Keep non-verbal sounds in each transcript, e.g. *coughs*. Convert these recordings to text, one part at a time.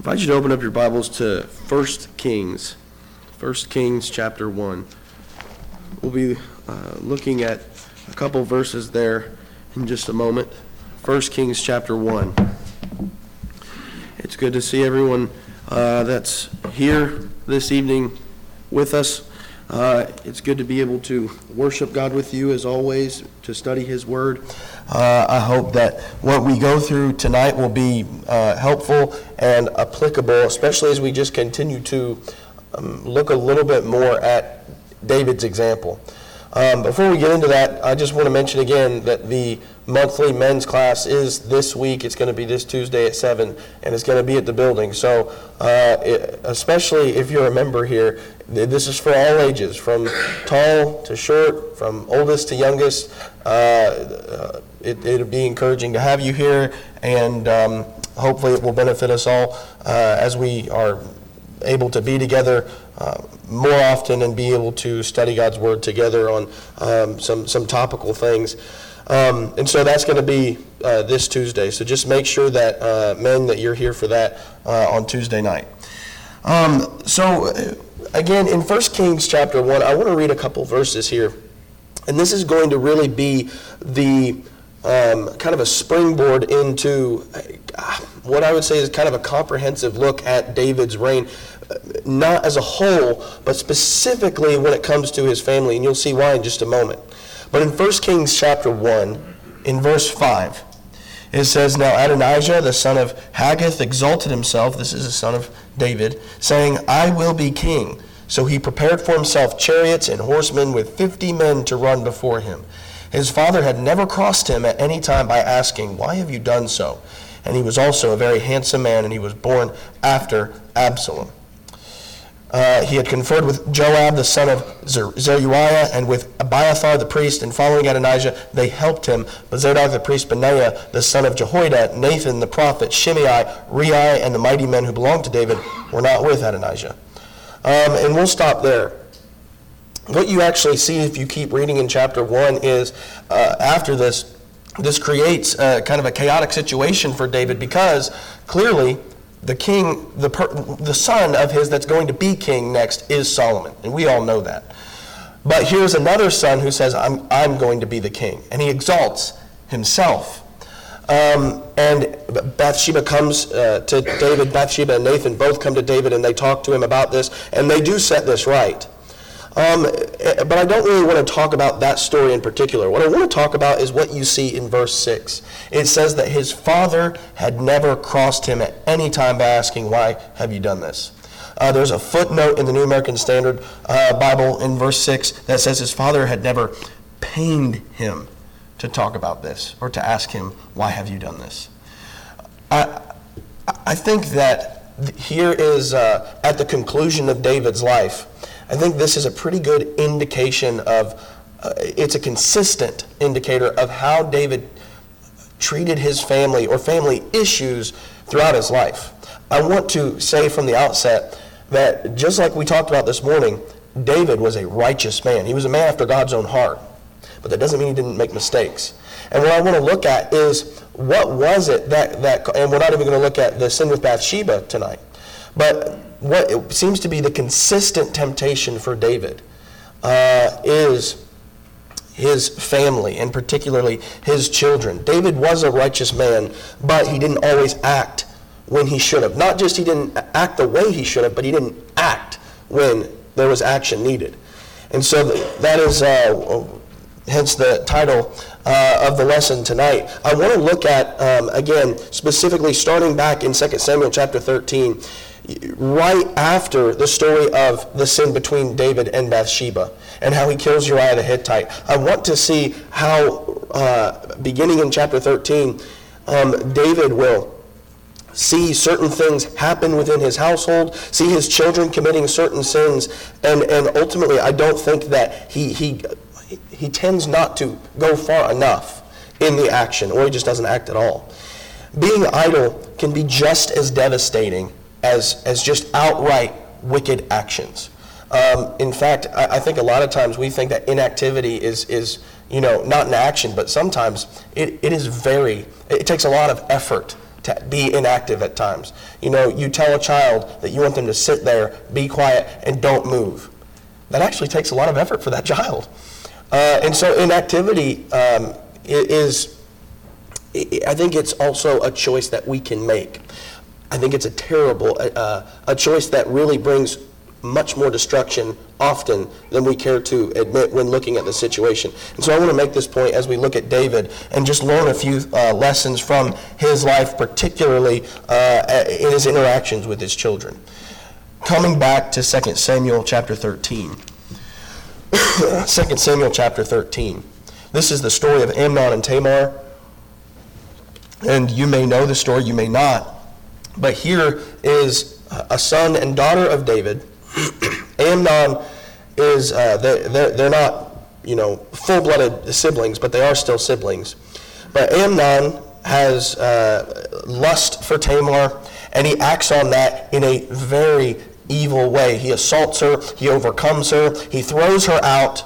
invite you to open up your Bibles to 1 Kings, 1 Kings chapter 1. We'll be uh, looking at a couple verses there in just a moment. 1 Kings chapter 1. It's good to see everyone uh, that's here this evening with us. Uh, It's good to be able to worship God with you as always, to study His Word. Uh, I hope that what we go through tonight will be uh, helpful and applicable, especially as we just continue to um, look a little bit more at David's example. Um, Before we get into that, I just want to mention again that the monthly men's class is this week. It's going to be this Tuesday at 7, and it's going to be at the building. So uh, it- especially if you're a member here, this is for all ages, from tall to short, from oldest to youngest. Uh, uh, it- It'll be encouraging to have you here, and um, hopefully it will benefit us all uh, as we are able to be together uh, more often and be able to study God's Word together on um, some, some topical things. Um, And so that's going to be uh, this Tuesday. So just make sure that, uh, men, that you're here for that uh, on Tuesday night. Um, So uh, again, in 1 Kings chapter 1, I want to read a couple verses here. And this is going to really be the um, kind of a springboard into uh, what I would say is kind of a comprehensive look at David's reign, not as a whole, but specifically when it comes to his family. And you'll see why in just a moment. But in 1 Kings chapter 1, in verse 5, it says, Now Adonijah, the son of Haggith, exalted himself, this is the son of David, saying, I will be king. So he prepared for himself chariots and horsemen with fifty men to run before him. His father had never crossed him at any time by asking, Why have you done so? And he was also a very handsome man, and he was born after Absalom. Uh, he had conferred with Joab, the son of Zer- Zeruiah, and with Abiathar the priest, and following Adonijah, they helped him. But Zadok the priest, Benaiah, the son of Jehoiada, Nathan the prophet, Shimei, Rei, and the mighty men who belonged to David were not with Adonijah. Um, and we'll stop there. What you actually see if you keep reading in chapter 1 is uh, after this, this creates uh, kind of a chaotic situation for David because clearly the king, the, per, the son of his that's going to be king next is Solomon, and we all know that. But here's another son who says, I'm, I'm going to be the king, and he exalts himself. Um, and Bathsheba comes uh, to David, Bathsheba and Nathan both come to David and they talk to him about this, and they do set this right. Um, eh, but I don't really want to talk about that story in particular. What I want to talk about is what you see in verse 6. It says that his father had never crossed him at any time by asking, Why have you done this? Uh, there's a footnote in the New American Standard uh, Bible in verse 6 that says his father had never pained him to talk about this or to ask him, Why have you done this? I, I think that here is uh, at the conclusion of David's life. I think this is a pretty good indication of, uh, it's a consistent indicator of how David treated his family or family issues throughout his life. I want to say from the outset that just like we talked about this morning, David was a righteous man. He was a man after God's own heart. But that doesn't mean he didn't make mistakes. And what I want to look at is what was it that, that and we're not even going to look at the sin with Bathsheba tonight. But what seems to be the consistent temptation for David uh, is his family, and particularly his children. David was a righteous man, but he didn't always act when he should have. Not just he didn't act the way he should have, but he didn't act when there was action needed. And so that is uh, hence the title uh, of the lesson tonight. I want to look at, um, again, specifically starting back in 2 Samuel chapter 13, right after the story of the sin between David and Bathsheba and how he kills Uriah the Hittite. I want to see how, uh, beginning in chapter 13, um, David will see certain things happen within his household, see his children committing certain sins, and, and ultimately I don't think that he, he, he tends not to go far enough in the action, or he just doesn't act at all. Being idle can be just as devastating as, as just outright wicked actions. Um, in fact, I, I think a lot of times we think that inactivity is, is you know, not an action, but sometimes it, it is very, it takes a lot of effort to be inactive at times. You know, you tell a child that you want them to sit there, be quiet, and don't move. That actually takes a lot of effort for that *laughs* child. Uh, and so inactivity um, is, I think it's also a choice that we can make. I think it's a terrible, uh, a choice that really brings much more destruction often than we care to admit when looking at the situation. And so I want to make this point as we look at David and just learn a few uh, lessons from his life, particularly uh, in his interactions with his children. Coming back to 2 Samuel chapter 13. *coughs* 2 Samuel chapter 13. This is the story of Amnon and Tamar. And you may know the story, you may not. But here is a son and daughter of David *clears throat* Amnon is, uh, they're, they're not, you know, full-blooded siblings, but they are still siblings. But Amnon has uh, lust for Tamar, and he acts on that in a very evil way. He assaults her, he overcomes her, he throws her out,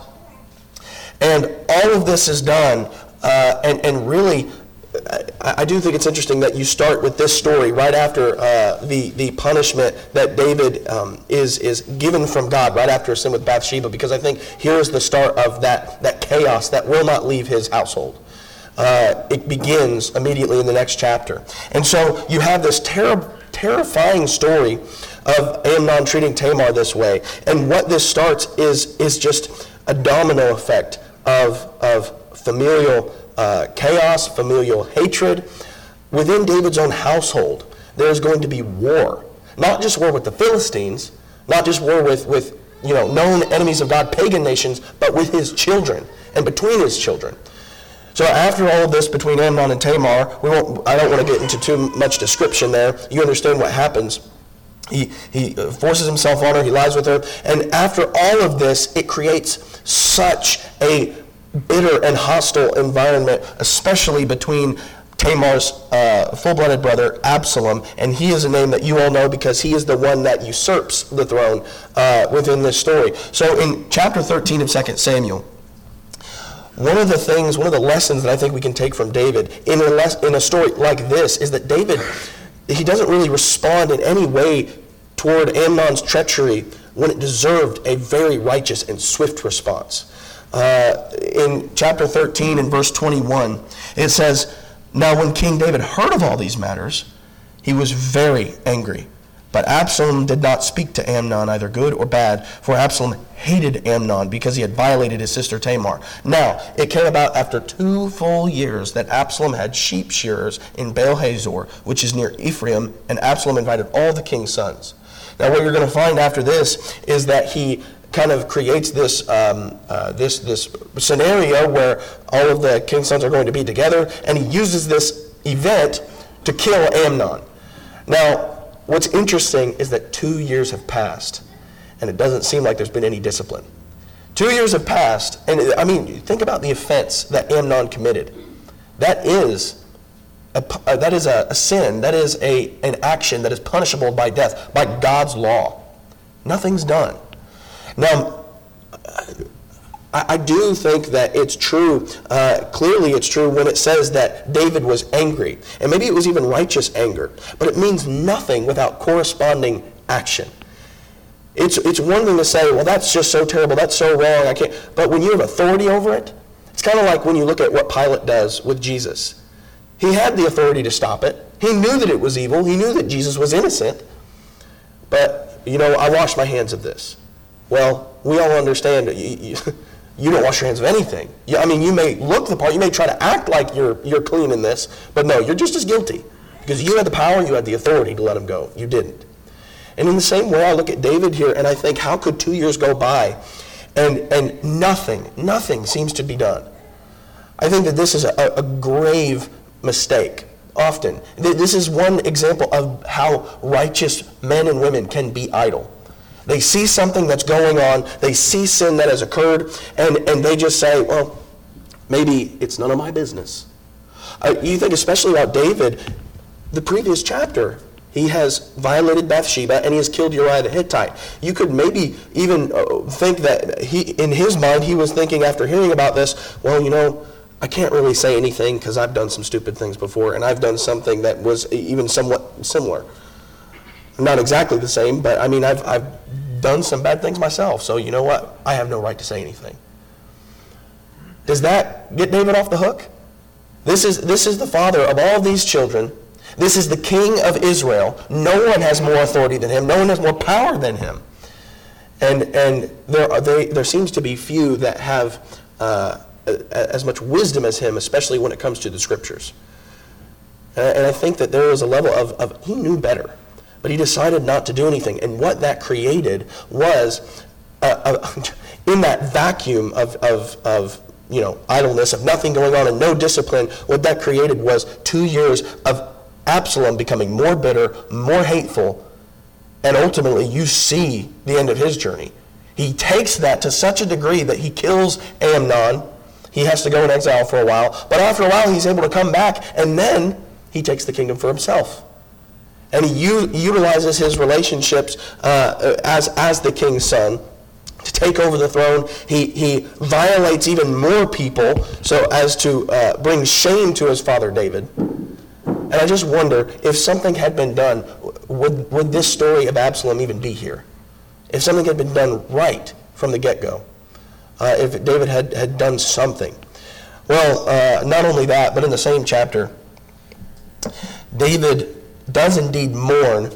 and all of this is done, uh, and, and really I, I do think it's interesting that you start with this story right after uh, the, the punishment that David um, is, is given from God, right after a sin with Bathsheba, because I think here is the start of that, that chaos that will not leave his household. Uh, it begins immediately in the next chapter. And so you have this ter- terrifying story of Amnon treating Tamar this way. And what this starts is, is just a domino effect of, of familial uh, chaos, familial hatred. Within David's own household, there's going to be war. Not just war with the Philistines, not just war with, with you know, known enemies of God, pagan nations, but with his children and between his children. So after all of this between Amnon and Tamar, we won't, I don't want to get into too much description there. You understand what happens. He, he forces himself on her, he lies with her, and after all of this, it creates such a bitter and hostile environment, especially between Tamar's uh, full-blooded brother Absalom, and he is a name that you all know because he is the one that usurps the throne uh, within this story. So in chapter 13 of 2 Samuel, one of the things, one of the lessons that I think we can take from David in a, in a story like this is that David, he doesn't really respond in any way toward Amnon's treachery when it deserved a very righteous and swift response uh, in chapter 13 and verse 21, it says, Now when King David heard of all these matters, he was very angry. But Absalom did not speak to Amnon either good or bad, for Absalom hated Amnon because he had violated his sister Tamar. Now, it came about after two full years that Absalom had sheep shearers in Baal Hazor, which is near Ephraim, and Absalom invited all the king's sons. Now, what you're going to find after this is that he kind of creates this, um, uh, this, this scenario where all of the king's sons are going to be together, and he uses this event to kill Amnon. Now, what's interesting is that two years have passed, and it doesn't seem like there's been any discipline. Two years have passed, and I mean, think about the offense that Amnon committed. That is a, uh, that is a, a sin. That is a, an action that is punishable by death, by God's law. Nothing's done. Now, I, do think that it's true, uh, clearly it's true when it says that David was angry. And maybe it was even righteous anger. But it means nothing without corresponding action. It's, it's one thing to say, well, that's just so terrible, that's so wrong, I can't. But when you have authority over it, it's kind of like when you look at what Pilate does with Jesus. He had the authority to stop it. He knew that it was evil. He knew that Jesus was innocent. But, you know, I wash my hands of this. Well, we all understand that you, you, *laughs* you don't wash your hands of anything. You, I mean, you may look the part, you may try to act like you're, you're clean in this, but no, you're just as guilty. Because you had the power, you had the authority to let him go. You didn't. And in the same way, I look at David here and I think, how could two years go by and, and nothing, nothing seems to be done? I think that this is a, a grave mistake often. This is one example of how righteous men and women can be idle. They see something that's going on, they see sin that has occurred, and, and they just say, well, maybe it's none of my business. Uh, you think especially about David, the previous chapter, he has violated Bathsheba and he has killed Uriah the Hittite. You could maybe even uh, think that he, in his mind, he was thinking after hearing about this, well, you know, I can't really say anything because I've done some stupid things before, and I've done something that was even somewhat similar. Not exactly the same, but I mean, I've, I've done some bad things myself, so you know what? I have no right to say anything. Does that get David off the hook? This is, this is the father of all these children. This is the king of Israel. No one has more authority than him. No one has more power than him. And, and there, are, they, there seems to be few that have uh, as much wisdom as him, especially when it comes to the scriptures. And I think that there is a level of, of he knew better, but he decided not to do anything. And what that created was, uh, *laughs* uh, in that vacuum of, of, of you know, idleness, of nothing going on and no discipline, what that created was two years of Absalom becoming more bitter, more hateful, and ultimately you see the end of his journey. He takes that to such a degree that he kills Amnon. He has to go in exile for a while, but after a while he's able to come back, and then he takes the kingdom for himself. And he u- utilizes his relationships uh, as, as the king's son to take over the throne. He, he violates even more people so as to uh, bring shame to his father David. And I just wonder if something had been done, would, would this story of Absalom even be here? If something had been done right from the get go, uh, if David had, had done something. Well, uh, not only that, but in the same chapter, David does indeed mourn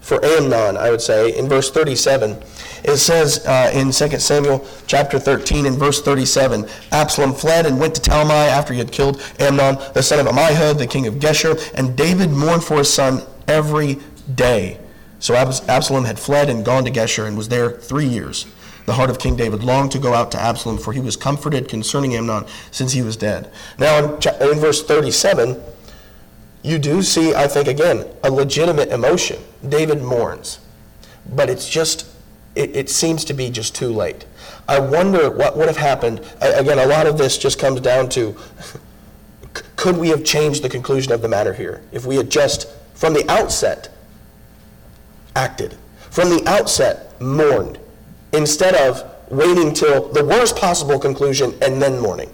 for Amnon, I would say, in verse 37. It says uh, in 2 Samuel chapter 13 and verse 37, Absalom fled and went to Talmai after he had killed Amnon, the son of Ammihud, the king of Geshur, and David mourned for his son every day. So Absalom had fled and gone to Geshur and was there three years. The heart of King David longed to go out to Absalom, for he was comforted concerning Amnon, since he was dead. Now, in, in verse 37, you do see, I think, again, a legitimate emotion. David mourns. But it's just it, it seems to be just too late. I wonder what would have happened. Again, a lot of this just comes down to could we have changed the conclusion of the matter here if we had just, from the outset, acted, from the outset, mourned, instead of waiting till the worst possible conclusion and then mourning?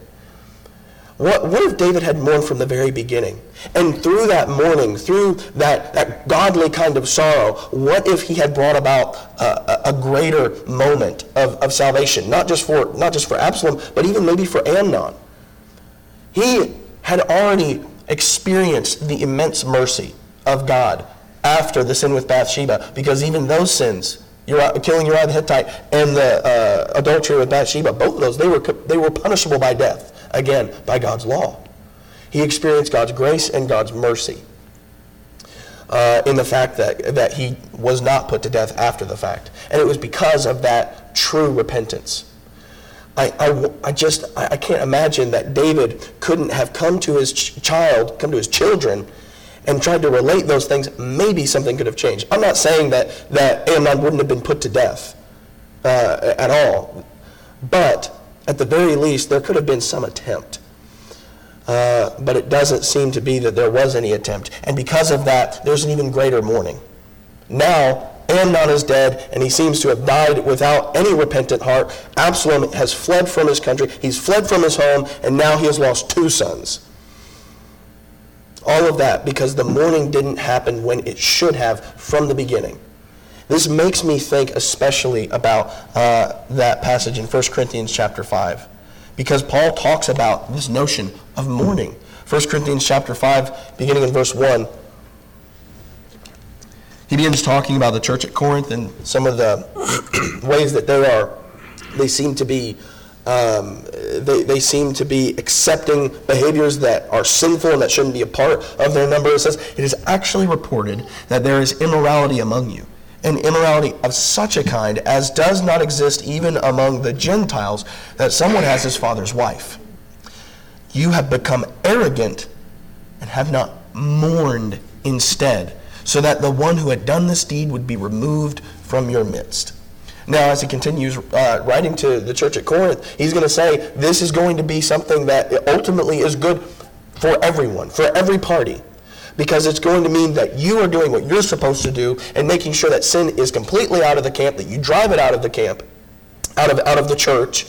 What, what if David had mourned from the very beginning? And through that mourning, through that, that godly kind of sorrow, what if he had brought about a, a greater moment of, of salvation, not just, for, not just for Absalom, but even maybe for Amnon? He had already experienced the immense mercy of God after the sin with Bathsheba, because even those sins, killing Uriah the Hittite and the uh, adultery with Bathsheba, both of those, they were, they were punishable by death again, by God's law. He experienced God's grace and God's mercy uh, in the fact that, that he was not put to death after the fact. And it was because of that true repentance. I, I, I just, I can't imagine that David couldn't have come to his ch- child, come to his children, and tried to relate those things. Maybe something could have changed. I'm not saying that, that Amnon wouldn't have been put to death uh, at all. But at the very least, there could have been some attempt. Uh, but it doesn't seem to be that there was any attempt. And because of that, there's an even greater mourning. Now, Amnon is dead, and he seems to have died without any repentant heart. Absalom has fled from his country, he's fled from his home, and now he has lost two sons. All of that because the mourning didn't happen when it should have from the beginning. This makes me think especially about uh, that passage in 1 Corinthians chapter 5, because Paul talks about this notion of mourning. 1 Corinthians chapter 5, beginning in verse 1, he begins talking about the church at Corinth and some of the *clears throat* ways that they are, they seem to be um, they, they seem to be accepting behaviors that are sinful and that shouldn't be a part of their number. It says, It is actually reported that there is immorality among you and immorality of such a kind as does not exist even among the Gentiles, that someone has his father's wife. You have become arrogant and have not mourned instead, so that the one who had done this deed would be removed from your midst. Now, as he continues uh, writing to the church at Corinth, he's going to say this is going to be something that ultimately is good for everyone, for every party because it's going to mean that you are doing what you're supposed to do and making sure that sin is completely out of the camp, that you drive it out of the camp, out of, out of the church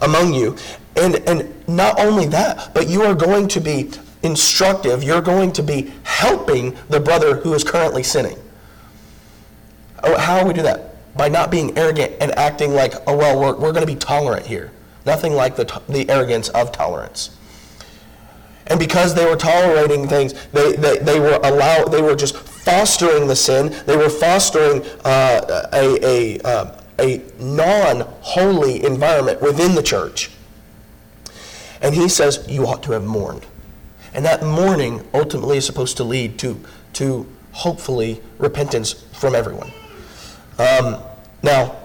among you. And, and not only that, but you are going to be instructive. You're going to be helping the brother who is currently sinning. Oh, how we do that? By not being arrogant and acting like, oh, well, we're, we're going to be tolerant here. Nothing like the, the arrogance of tolerance. And because they were tolerating things, they, they, they were allow, they were just fostering the sin. They were fostering uh, a, a, uh, a non-holy environment within the church. And he says, you ought to have mourned. And that mourning ultimately is supposed to lead to, to hopefully repentance from everyone. Um, now,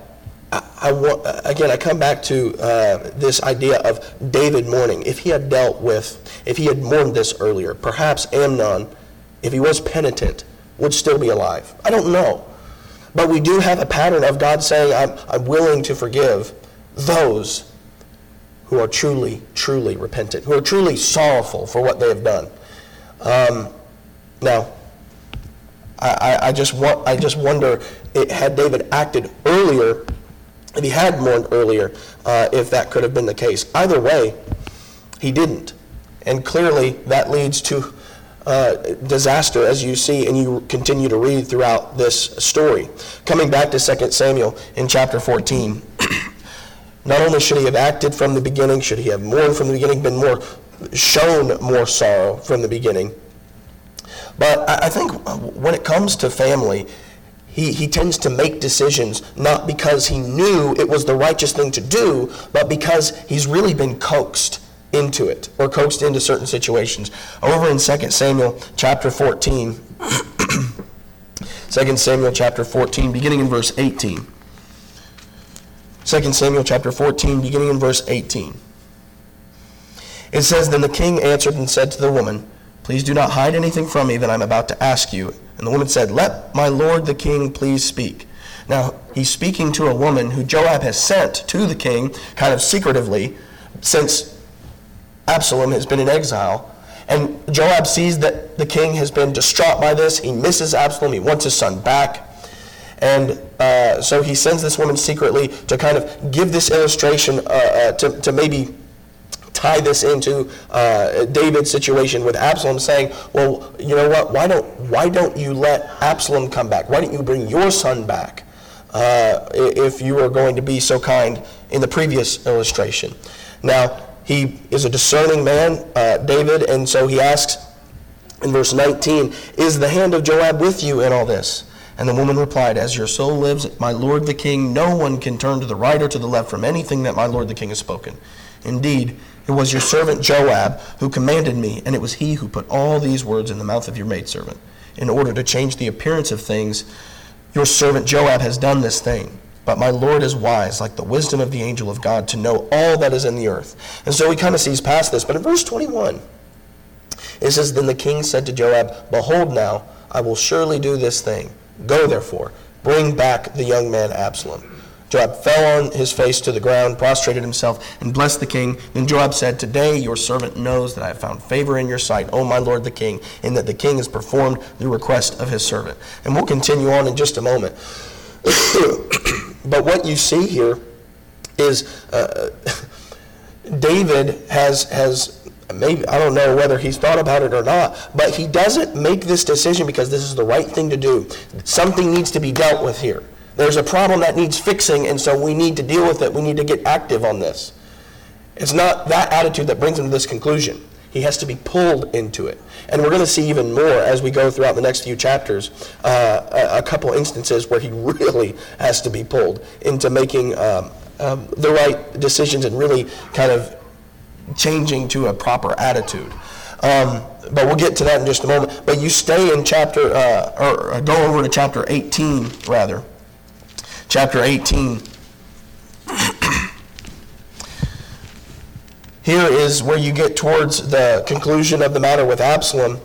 I, I, again, I come back to uh, this idea of David mourning. If he had dealt with, if he had mourned this earlier, perhaps Amnon, if he was penitent, would still be alive. I don't know. But we do have a pattern of God saying, I'm, I'm willing to forgive those who are truly, truly repentant, who are truly sorrowful for what they have done. Um, now, I, I, just want, I just wonder, it, had David acted earlier, if he had mourned earlier, uh, if that could have been the case. Either way, he didn't. And clearly, that leads to uh, disaster, as you see and you continue to read throughout this story. Coming back to 2 Samuel in chapter 14. *clears throat* Not only should he have acted from the beginning, should he have mourned from the beginning, been more shown more sorrow from the beginning. But I think when it comes to family, he, he tends to make decisions not because he knew it was the righteous thing to do, but because he's really been coaxed into it or coaxed into certain situations. Over in 2 Samuel chapter 14, 2 Samuel chapter 14, beginning in verse 18. 2 Samuel chapter 14, beginning in verse 18. It says, Then the king answered and said to the woman, Please do not hide anything from me that I'm about to ask you. And the woman said, Let my lord the king please speak. Now, he's speaking to a woman who Joab has sent to the king, kind of secretively, since Absalom has been in exile. And Joab sees that the king has been distraught by this. He misses Absalom. He wants his son back. And uh, so he sends this woman secretly to kind of give this illustration, uh, uh, to, to maybe tie this into uh, David's situation with Absalom, saying, "Well, you know what? Why don't why don't you let Absalom come back? Why don't you bring your son back? Uh, if you are going to be so kind in the previous illustration." Now he is a discerning man, uh, David, and so he asks in verse 19, "Is the hand of Joab with you in all this?" And the woman replied, As your soul lives, my lord the king, no one can turn to the right or to the left from anything that my lord the king has spoken. Indeed, it was your servant Joab who commanded me, and it was he who put all these words in the mouth of your maidservant. In order to change the appearance of things, your servant Joab has done this thing. But my Lord is wise, like the wisdom of the angel of God, to know all that is in the earth. And so he kind of sees past this. But in verse 21, it says, Then the king said to Joab, Behold now, I will surely do this thing. Go, therefore, bring back the young man Absalom. Joab fell on his face to the ground, prostrated himself, and blessed the king. Then Joab said, Today your servant knows that I have found favor in your sight, O my lord the king, and that the king has performed the request of his servant. And we'll continue on in just a moment. *coughs* but what you see here is uh, *laughs* David has, has maybe I don't know whether he's thought about it or not, but he doesn't make this decision because this is the right thing to do. Something needs to be dealt with here. There's a problem that needs fixing, and so we need to deal with it. We need to get active on this. It's not that attitude that brings him to this conclusion. He has to be pulled into it. And we're going to see even more as we go throughout the next few chapters, uh, a, a, couple instances where he *laughs* really has to be pulled into making um, um, the right decisions and really kind of changing to a proper attitude. Um, but we'll get to that in just a moment. But you stay in chapter, uh, or uh, go over to chapter 18, rather. Chapter 18. Here is where you get towards the conclusion of the matter with Absalom.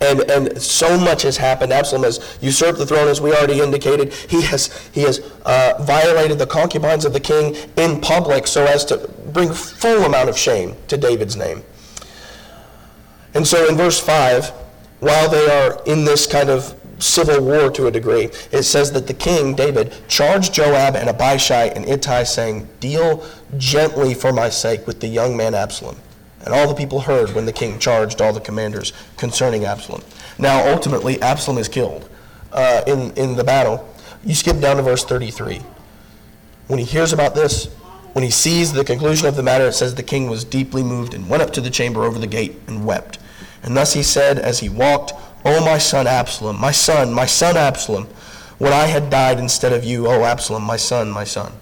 And, and so much has happened. Absalom has usurped the throne, as we already indicated. He has, he has uh, violated the concubines of the king in public so as to bring full amount of shame to David's name. And so in verse 5, while they are in this kind of civil war to a degree. It says that the king, David, charged Joab and Abishai and Ittai, saying, Deal gently for my sake with the young man Absalom. And all the people heard when the king charged all the commanders concerning Absalom. Now, ultimately, Absalom is killed uh, in, in the battle. You skip down to verse 33. When he hears about this, when he sees the conclusion of the matter, it says the king was deeply moved and went up to the chamber over the gate and wept. And thus he said as he walked, O my son Absalom, my son, my son Absalom, when I had died instead of you, O Absalom, my son, my son.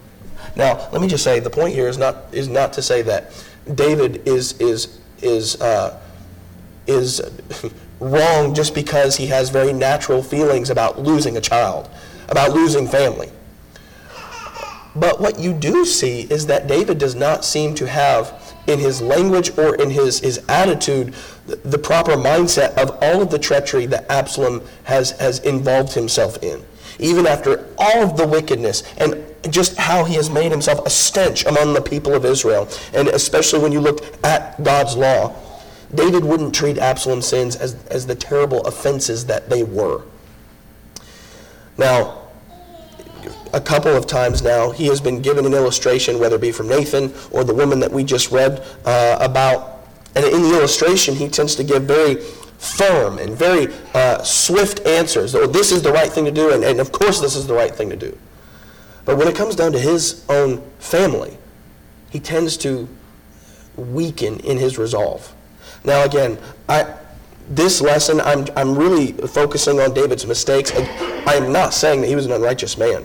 Now, let me just say, the point here is not, is not to say that David is, is, is, uh, is *laughs* wrong just because he has very natural feelings about losing a child, about losing family. But what you do see is that David does not seem to have, in his language or in his, his attitude, the, proper mindset of all of the treachery that Absalom has, has involved himself in. Even after all of the wickedness and just how he has made himself a stench among the people of Israel, and especially when you look at God's law, David wouldn't treat Absalom's sins as, as the terrible offenses that they were. Now, a couple of times now, he has been given an illustration, whether it be from Nathan or the woman that we just read uh, about. And in the illustration, he tends to give very firm and very uh, swift answers. Oh, this is the right thing to do, and, and of course, this is the right thing to do. But when it comes down to his own family, he tends to weaken in his resolve. Now, again, I, this lesson, I'm, I'm really focusing on David's mistakes. I am not saying that he was an unrighteous man.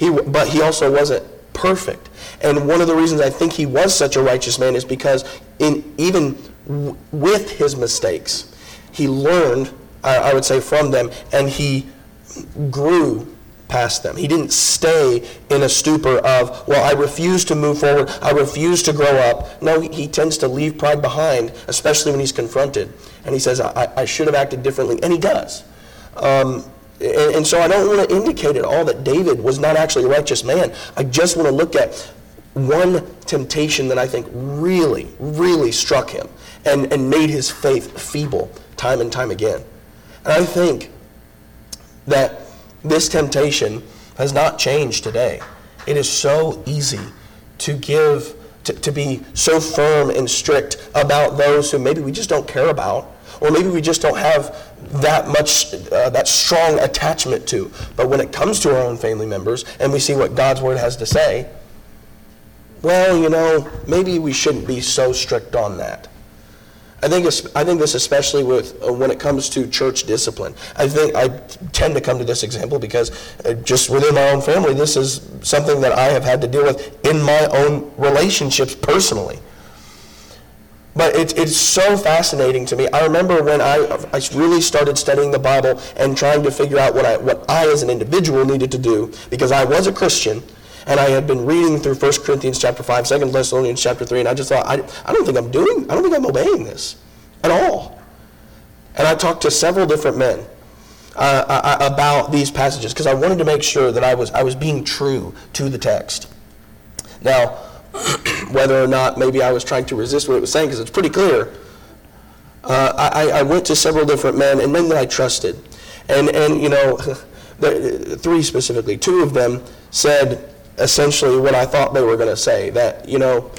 He, but he also wasn't perfect. And one of the reasons I think he was such a righteous man is because in even w- with his mistakes, he learned, I, I would say, from them, and he grew past them. He didn't stay in a stupor of, well, I refuse to move forward, I refuse to grow up. No, he, he tends to leave pride behind, especially when he's confronted. And he says, I, I should have acted differently, and he does. Um, and, and so I don't want to indicate at all that David was not actually a righteous man. I just want to look at one temptation that I think really, really struck him and, and made his faith feeble time and time again. And I think that this temptation has not changed today. It is so easy to give, to, to be so firm and strict about those who maybe we just don't care about, or maybe we just don't have that much, uh, that strong attachment to. But when it comes to our own family members and we see what God's Word has to say, well, you know, maybe we shouldn't be so strict on that. I think, I think this especially with uh, when it comes to church discipline. I think I tend to come to this example because uh, just within my own family, this is something that I have had to deal with in my own relationships personally. But it, it's so fascinating to me. I remember when I, I really started studying the Bible and trying to figure out what I, what I as an individual needed to do because I was a Christian and I had been reading through 1 Corinthians chapter 5, 2 Thessalonians chapter 3, and I just thought, I, I don't think I'm doing, I don't think I'm obeying this at all. And I talked to several different men uh, about these passages because I wanted to make sure that I was, I was being true to the text. Now, whether or not maybe I was trying to resist what it was saying because it's pretty clear, uh, I, I went to several different men and men that I trusted. And, and you know, *laughs* three specifically, two of them said, essentially what I thought they were going to say that, you know,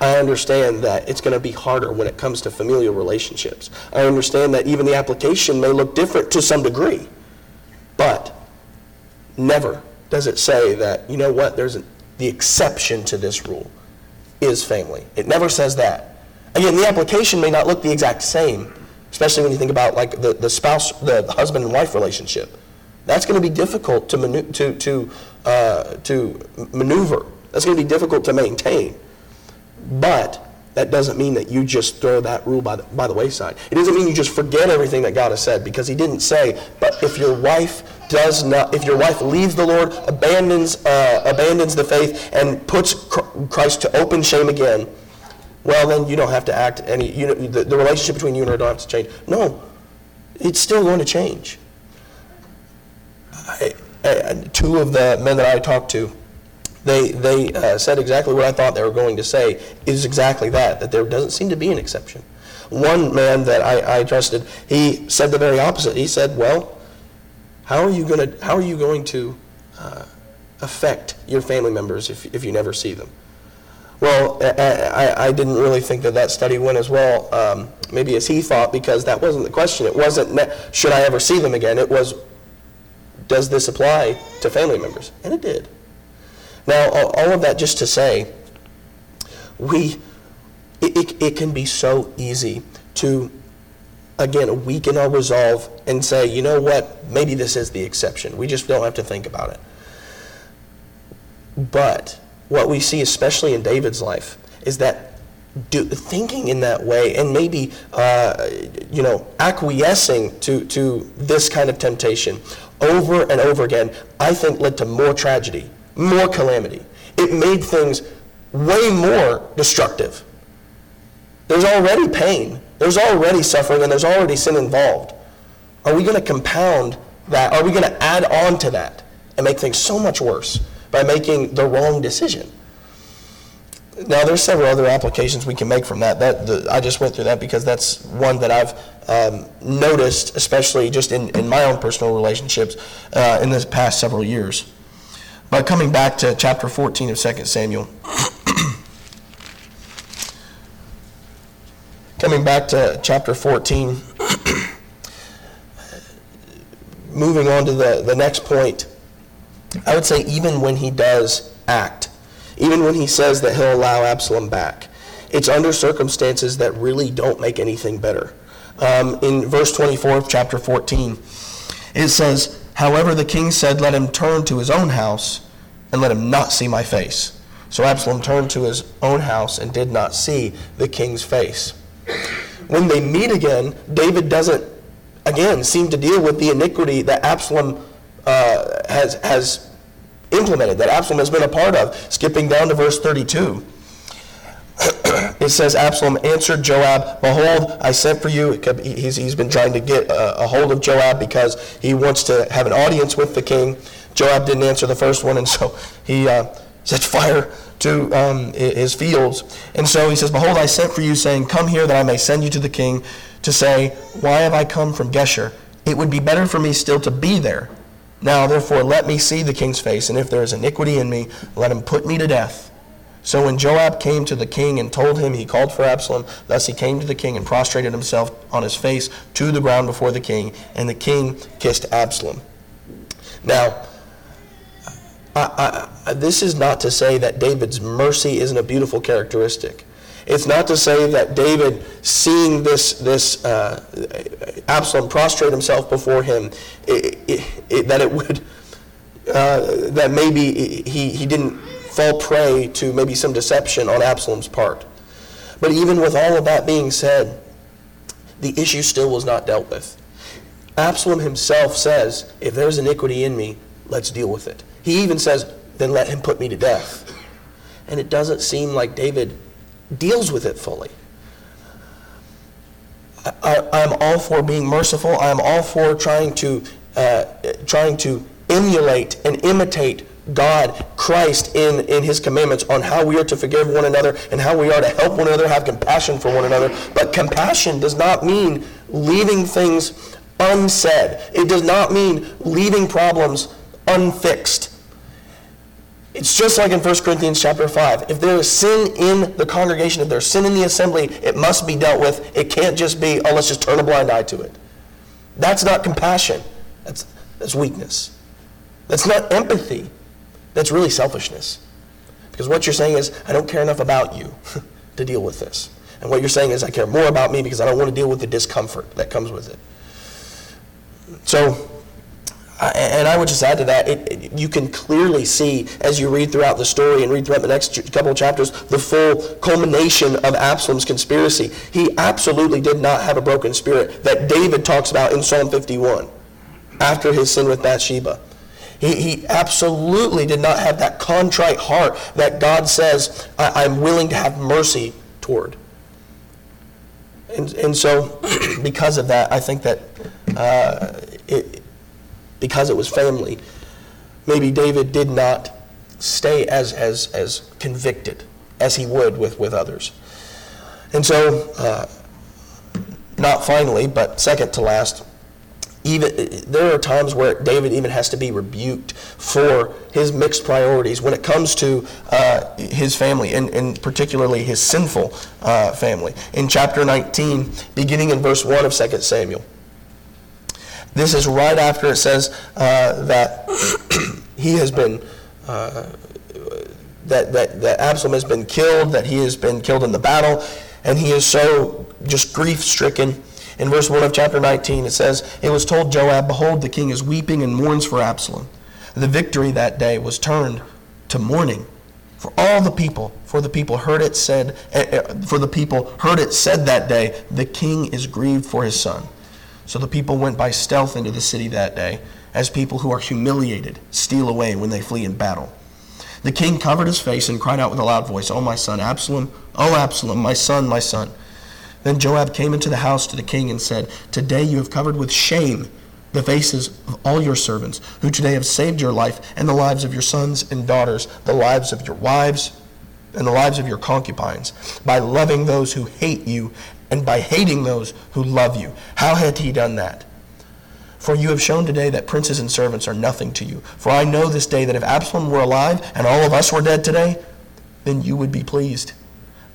I understand that it's going to be harder when it comes to familial relationships. I understand that even the application may look different to some degree. But never does it say that, you know what, there's an, the exception to this rule is family. It never says that. Again, the application may not look the exact same, especially when you think about like the, the spouse, the husband and wife relationship. That's going to be difficult to, manu- to, to, uh, to maneuver. That's going to be difficult to maintain. But that doesn't mean that you just throw that rule by the, by the wayside. It doesn't mean you just forget everything that God has said because he didn't say, but if your wife does not, if your wife leaves the Lord, abandons, uh, abandons the faith, and puts Christ to open shame again, well, then you don't have to act any, you know, the, the relationship between you and her don't have to change. No, it's still going to change. I, I, two of the men that I talked to, they, they uh, said exactly what I thought they were going to say is exactly that, that there doesn't seem to be an exception. One man that I, I trusted, he said the very opposite. He said, well, how are you going to, how are you going to uh, affect your family members if, if you never see them? Well, I, I, didn't really think that that study went as well, um, maybe as he thought, because that wasn't the question. It wasn't, should I ever see them again? It was, does this apply to family members? And it did. Now, all of that just to say, we, it, it, it can be so easy to, again, weaken our resolve and say, you know what, maybe this is the exception. We just don't have to think about it. But what we see, especially in David's life, is that do, thinking in that way and maybe, uh, you know, acquiescing to, to this kind of temptation over and over again, I think led to more tragedy, more calamity. It made things way more destructive. There's already pain, there's already suffering, and there's already sin involved. Are we going to compound that? Are we going to add on to that and make things so much worse by making the wrong decision? Now, there's several other applications we can make from that. That the, I just went through that because that's one that I've um, noticed, especially just in, in my own personal relationships uh, in the past several years. But coming back to chapter 14 of 2 Samuel, *clears throat* coming back to chapter 14, *clears throat* moving on to the, the next point, I would say even when he does act, even when he says that he'll allow Absalom back, it's under circumstances that really don't make anything better. Um, in verse 24 of chapter 14, it says, However, the king said, Let him turn to his own house and let him not see my face. So Absalom turned to his own house and did not see the king's face. When they meet again, David doesn't, again, seem to deal with the iniquity that Absalom uh, has, has implemented, that Absalom has been a part of. Skipping down to verse 32. *clears throat* it says, Absalom answered Joab, Behold, I sent for you. He's, he's been trying to get a, a hold of Joab because he wants to have an audience with the king. Joab didn't answer the first one, and so he uh, set fire to um, his fields. And so he says, Behold, I sent for you, saying, Come here that I may send you to the king to say, Why have I come from Geshur? It would be better for me still to be there. Now, therefore, let me see the king's face, and if there is iniquity in me, let him put me to death. So when Joab came to the king and told him, he called for Absalom. Thus he came to the king and prostrated himself on his face to the ground before the king, and the king kissed Absalom. Now, I, I, this is not to say that David's mercy isn't a beautiful characteristic. It's not to say that David, seeing this, this uh, Absalom prostrate himself before him, it, it, it, that it would, uh, that maybe he, he didn't fall prey to maybe some deception on Absalom's part. But even with all of that being said, the issue still was not dealt with. Absalom himself says, if there's iniquity in me, let's deal with it. He even says, then let him put me to death. And it doesn't seem like David deals with it fully. I, am all for being merciful. I am all for trying to, uh, trying to emulate and imitate God, Christ, in, in His commandments on how we are to forgive one another and how we are to help one another, have compassion for one another. But compassion does not mean leaving things unsaid, it does not mean leaving problems unfixed. It's just like in 1 Corinthians chapter 5. If there is sin in the congregation, if there's sin in the assembly, it must be dealt with. It can't just be, oh, let's just turn a blind eye to it. That's not compassion. That's, that's weakness. That's not empathy. That's really selfishness. Because what you're saying is, I don't care enough about you *laughs* to deal with this. And what you're saying is, I care more about me because I don't want to deal with the discomfort that comes with it. So, and I would just add to that, it, it, you can clearly see as you read throughout the story and read throughout the next couple of chapters the full culmination of Absalom's conspiracy. He absolutely did not have a broken spirit that David talks about in Psalm 51 after his sin with Bathsheba. He, he absolutely did not have that contrite heart that God says, I, am willing to have mercy toward. And, and so, *clears throat* because of that, I think that uh, it, because it was family, maybe David did not stay as, as, as convicted as he would with, with others. And so, uh, not finally, but second to last, even there are times where David even has to be rebuked for his mixed priorities when it comes to uh, his family, and, and particularly his sinful uh, family. In chapter 19, beginning in verse 1 of 2 Samuel. This is right after it says uh, that *clears throat* he has been, uh, that, that, that Absalom has been killed, that he has been killed in the battle, and he is so just grief stricken. In verse 1 of chapter 19, it says, It was told Joab, Behold, the king is weeping and mourns for Absalom. The victory that day was turned to mourning for all the people. For the people heard it said, eh, eh, for the people heard it said that day, The king is grieved for his son. So the people went by stealth into the city that day, as people who are humiliated steal away when they flee in battle. The king covered his face and cried out with a loud voice, Oh, my son Absalom, oh, Absalom, my son, my son. Then Joab came into the house to the king and said, Today you have covered with shame the faces of all your servants, who today have saved your life and the lives of your sons and daughters, the lives of your wives and the lives of your concubines, by loving those who hate you and by hating those who love you. How had he done that? For you have shown today that princes and servants are nothing to you. For I know this day that if Absalom were alive and all of us were dead today, then you would be pleased.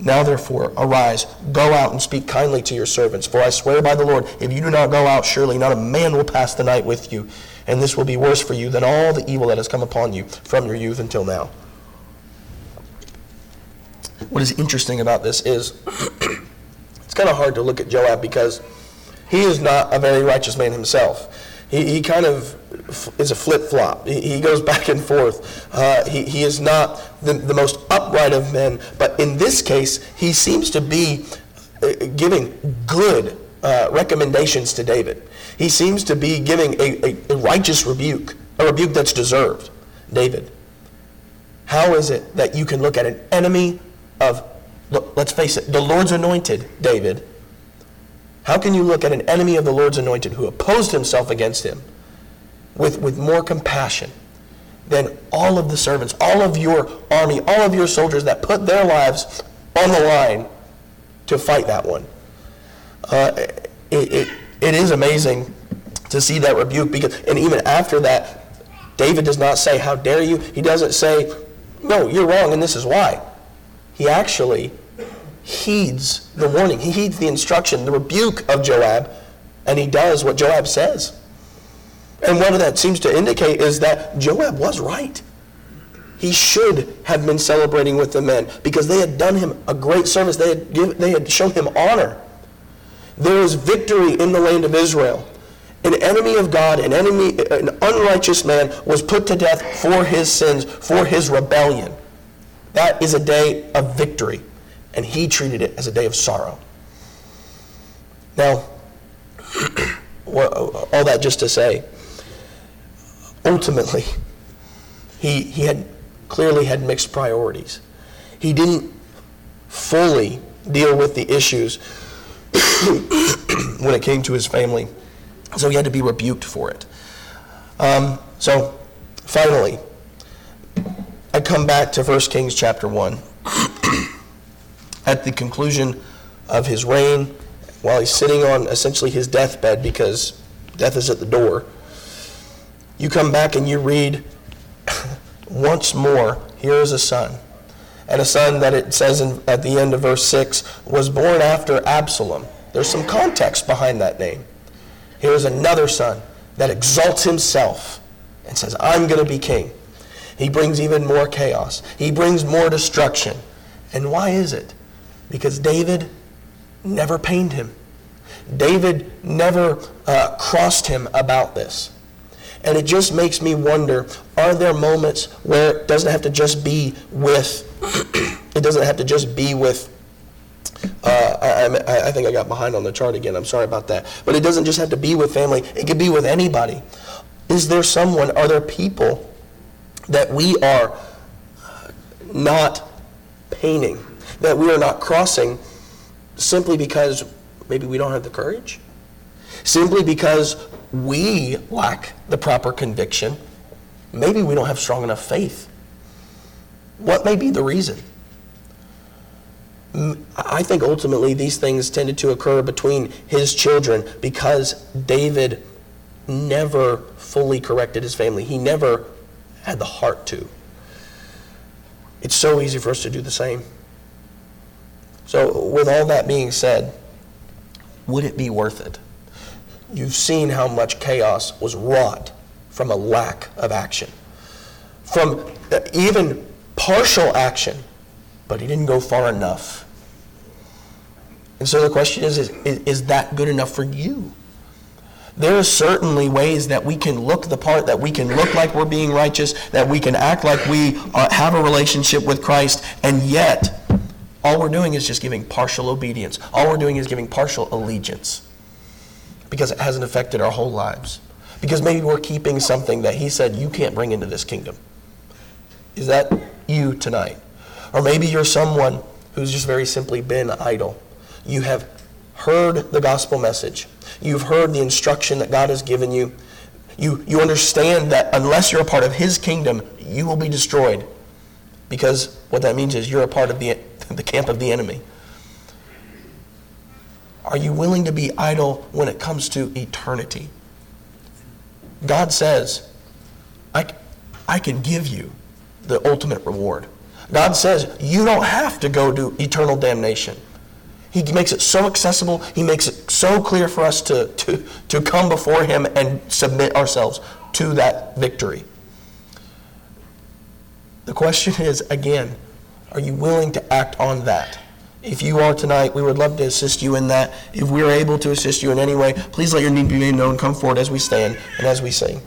Now therefore, arise, go out and speak kindly to your servants. For I swear by the Lord, if you do not go out, surely not a man will pass the night with you. And this will be worse for you than all the evil that has come upon you from your youth until now. What is interesting about this is *clears throat* it's kind of hard to look at Joab because he is not a very righteous man himself. He, he kind of is a flip flop. He, he, goes back and forth. Uh, he, he is not the, the most upright of men, but in this case, he seems to be uh, giving good uh, recommendations to David. He seems to be giving a, a, a righteous rebuke, a rebuke that's deserved. David, how is it that you can look at an enemy of, let's face it, the Lord's anointed, David? How can you look at an enemy of the Lord's anointed who opposed himself against him with, with more compassion than all of the servants, all of your army, all of your soldiers that put their lives on the line to fight that one. Uh, it, it, it is amazing to see that rebuke because, and even after that, David does not say, How dare you? He doesn't say, No, you're wrong and this is why. He actually heeds the warning, he heeds the instruction, the rebuke of Joab, and he does what Joab says. And what that seems to indicate is that Joab was right. He should have been celebrating with the men because they had done him a great service. They had, give, they had shown him honor. There is victory in the land of Israel. An enemy of God, an enemy, an unrighteous man was put to death for his sins, for his rebellion. That is a day of victory. And he treated it as a day of sorrow. Now, *clears throat* all that just to say, ultimately, he, he had clearly had mixed priorities. He didn't fully deal with the issues *clears throat* when it came to his family, so he had to be rebuked for it. Um, so, finally, I come back to 1 Kings chapter 1. *clears throat* At the conclusion of his reign, while he's sitting on essentially his deathbed because death is at the door, you come back and you read *laughs* once more, here is a son. And a son that it says in, at the end of verse 6 was born after Absalom. There's some context behind that name. Here is another son that exalts himself and says, I'm going to be king. He brings even more chaos, he brings more destruction. And why is it? Because David never pained him. David never uh, crossed him about this. And it just makes me wonder are there moments where it doesn't have to just be with, *clears throat* it doesn't have to just be with, uh, I, I think I got behind on the chart again. I'm sorry about that. But it doesn't just have to be with family, it could be with anybody. Is there someone, are there people that we are not painting, that we are not crossing simply because maybe we don't have the courage? Simply because we lack the proper conviction. Maybe we don't have strong enough faith. What may be the reason? I think ultimately these things tended to occur between his children because David never fully corrected his family. He never had the heart to. It's so easy for us to do the same. So, with all that being said, would it be worth it? You've seen how much chaos was wrought from a lack of action, from uh, even partial action, but he didn't go far enough. And so the question is, is, is that good enough for you? There are certainly ways that we can look the part, that we can look like we're being righteous, that we can act like we uh, have a relationship with Christ, and yet all we're doing is just giving partial obedience. All we're doing is giving partial allegiance because it hasn't affected our whole lives. Because maybe we're keeping something that He said you can't bring into this kingdom. Is that you tonight? Or maybe you're someone who's just very simply been idle. You have heard the gospel message. You've heard the instruction that God has given you. You, you understand that unless you're a part of His kingdom, you will be destroyed. Because what that means is you're a part of the, the camp of the enemy. Are you willing to be idle when it comes to eternity? God says, I, I can give you the ultimate reward. God says, you don't have to go to eternal damnation. He makes it so accessible, He makes it so clear for us to, to, to come before Him and submit ourselves to that victory. The question is, again, are you willing to act on that? If you are tonight, we would love to assist you in that. If we are able to assist you in any way, please let your need be made known. Come forward as we stand and as we sing.